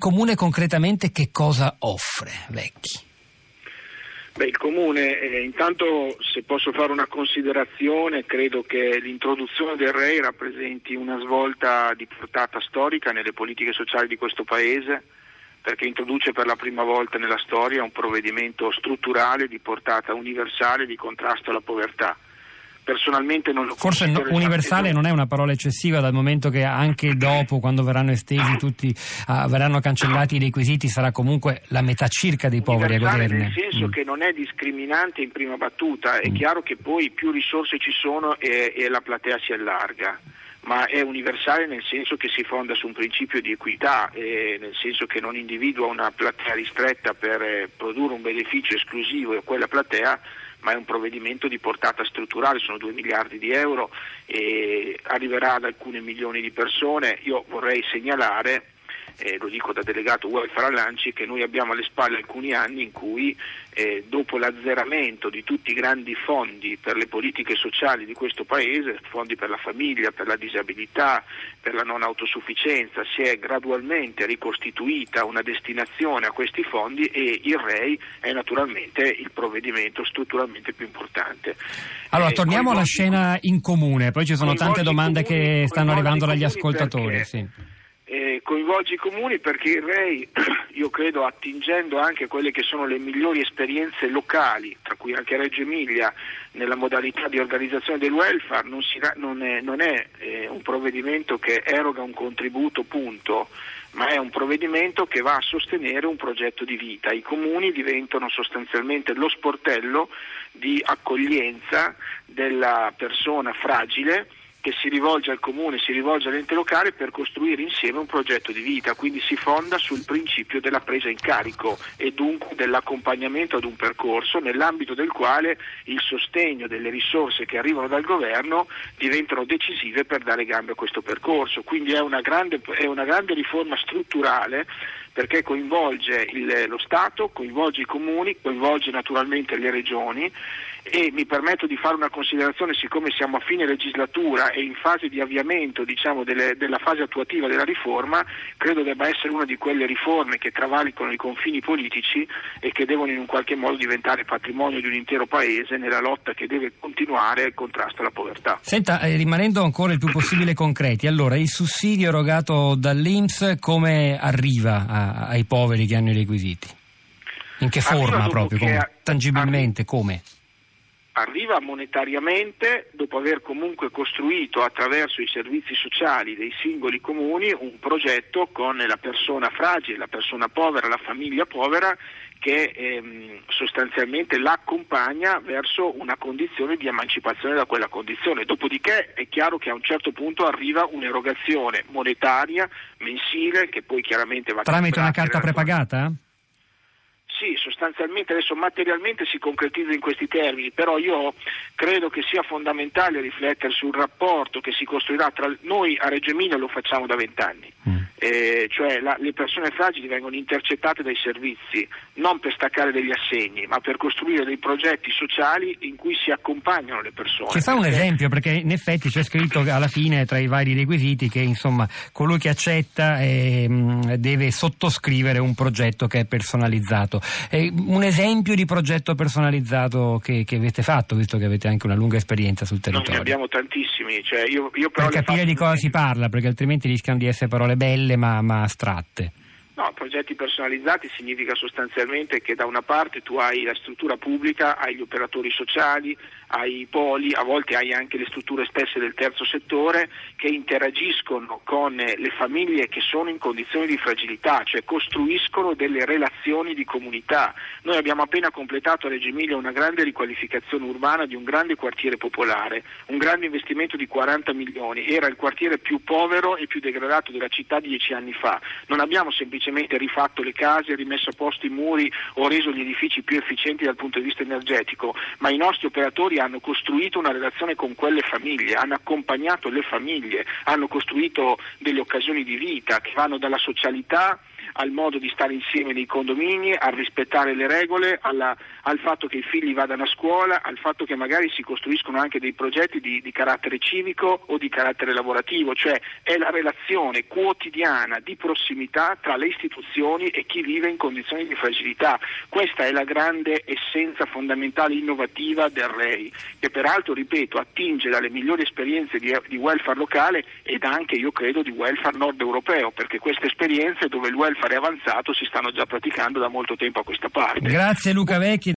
comune concretamente che cosa offre, Vecchi? Beh, il Comune, eh, intanto se posso fare una considerazione, credo che l'introduzione del REI rappresenti una svolta di portata storica nelle politiche sociali di questo Paese, perché introduce per la prima volta nella storia un provvedimento strutturale di portata universale di contrasto alla povertà personalmente non lo Forse no, universale non è una parola eccessiva dal momento che anche dopo, quando verranno estesi tutti, uh, verranno cancellati i requisiti, sarà comunque la metà circa dei poveri a goderne. Nel senso mm. che non è discriminante in prima battuta, è mm. chiaro che poi più risorse ci sono e, e la platea si allarga ma è universale nel senso che si fonda su un principio di equità, eh, nel senso che non individua una platea ristretta per eh, produrre un beneficio esclusivo a quella platea, ma è un provvedimento di portata strutturale, sono 2 miliardi di euro e arriverà ad alcune milioni di persone. Io vorrei segnalare eh, lo dico da delegato welfare Lanci, che noi abbiamo alle spalle alcuni anni in cui eh, dopo l'azzeramento di tutti i grandi fondi per le politiche sociali di questo Paese, fondi per la famiglia, per la disabilità, per la non autosufficienza, si è gradualmente ricostituita una destinazione a questi fondi e il REI è naturalmente il provvedimento strutturalmente più importante. Allora, eh, torniamo alla scena in comune, poi ci sono tante domande comuni, che stanno arrivando dagli ascoltatori. Perché, sì coinvolge i comuni perché il REI, io credo attingendo anche quelle che sono le migliori esperienze locali, tra cui anche Reggio Emilia, nella modalità di organizzazione del welfare, non, si, non è, non è eh, un provvedimento che eroga un contributo punto, ma è un provvedimento che va a sostenere un progetto di vita. I comuni diventano sostanzialmente lo sportello di accoglienza della persona fragile che si rivolge al comune, si rivolge all'ente locale per costruire insieme un progetto di vita, quindi si fonda sul principio della presa in carico e dunque dell'accompagnamento ad un percorso nell'ambito del quale il sostegno delle risorse che arrivano dal governo diventano decisive per dare gambe a questo percorso. Quindi è una grande, è una grande riforma strutturale perché coinvolge il, lo Stato, coinvolge i comuni, coinvolge naturalmente le regioni e mi permetto di fare una considerazione siccome siamo a fine legislatura e in fase di avviamento diciamo, delle, della fase attuativa della riforma, credo debba essere una di quelle riforme che travalicano i confini politici e che devono in un qualche modo diventare patrimonio di un intero Paese nella lotta che deve continuare al contrasto alla povertà. Senta, eh, rimanendo ancora il più possibile concreti, allora il sussidio erogato dall'Inps come arriva a, ai poveri che hanno i requisiti? In che forma proprio? Come, tangibilmente, come? Arriva monetariamente dopo aver comunque costruito attraverso i servizi sociali dei singoli comuni un progetto con la persona fragile, la persona povera, la famiglia povera che ehm, sostanzialmente l'accompagna verso una condizione di emancipazione da quella condizione. Dopodiché è chiaro che a un certo punto arriva un'erogazione monetaria mensile che poi chiaramente va tramite una carta prepagata? Sostanzialmente adesso materialmente si concretizza in questi termini, però io credo che sia fondamentale riflettere sul rapporto che si costruirà tra noi a Reggio Emilia lo facciamo da vent'anni. Mm. Eh, cioè la, le persone fragili vengono intercettate dai servizi non per staccare degli assegni ma per costruire dei progetti sociali in cui si accompagnano le persone. Ci fa un esempio perché in effetti c'è scritto alla fine tra i vari requisiti che insomma colui che accetta eh, deve sottoscrivere un progetto che è personalizzato. Eh, un esempio di progetto personalizzato che, che, avete fatto visto che avete anche una lunga esperienza sul territorio? Noi ne abbiamo tantissimi. Cioè io, io per capire di cosa si parla perché altrimenti rischiano di essere parole belle belle ma, ma astratte. No, progetti personalizzati significa sostanzialmente che da una parte tu hai la struttura pubblica, hai gli operatori sociali, hai i poli, a volte hai anche le strutture stesse del terzo settore che interagiscono con le famiglie che sono in condizioni di fragilità, cioè costruiscono delle relazioni di comunità. Noi abbiamo appena completato a Reggio Emilia una grande riqualificazione urbana di un grande quartiere popolare, un grande investimento di 40 milioni, era il quartiere più povero e più degradato della città dieci anni fa. Non abbiamo semplicemente rifatto le case, rimesso a posto i muri o reso gli edifici più efficienti dal punto di vista energetico, ma i nostri operatori hanno costruito una relazione con quelle famiglie, hanno accompagnato le famiglie, hanno costruito delle occasioni di vita che vanno dalla socialità al modo di stare insieme nei condomini, a rispettare le regole, alla, al fatto che i figli vadano a scuola, al fatto che magari si costruiscono anche dei progetti di, di carattere civico o di carattere lavorativo, cioè è la relazione quotidiana di prossimità tra le istituzioni e chi vive in condizioni di fragilità. Questa è la grande essenza fondamentale innovativa del REI, che peraltro, ripeto, attinge dalle migliori esperienze di, di welfare locale ed anche, io credo, di welfare nord europeo, perché queste esperienze dove il welfare è avanzato si stanno già praticando da molto tempo a questa parte. Grazie Luca Vecchi.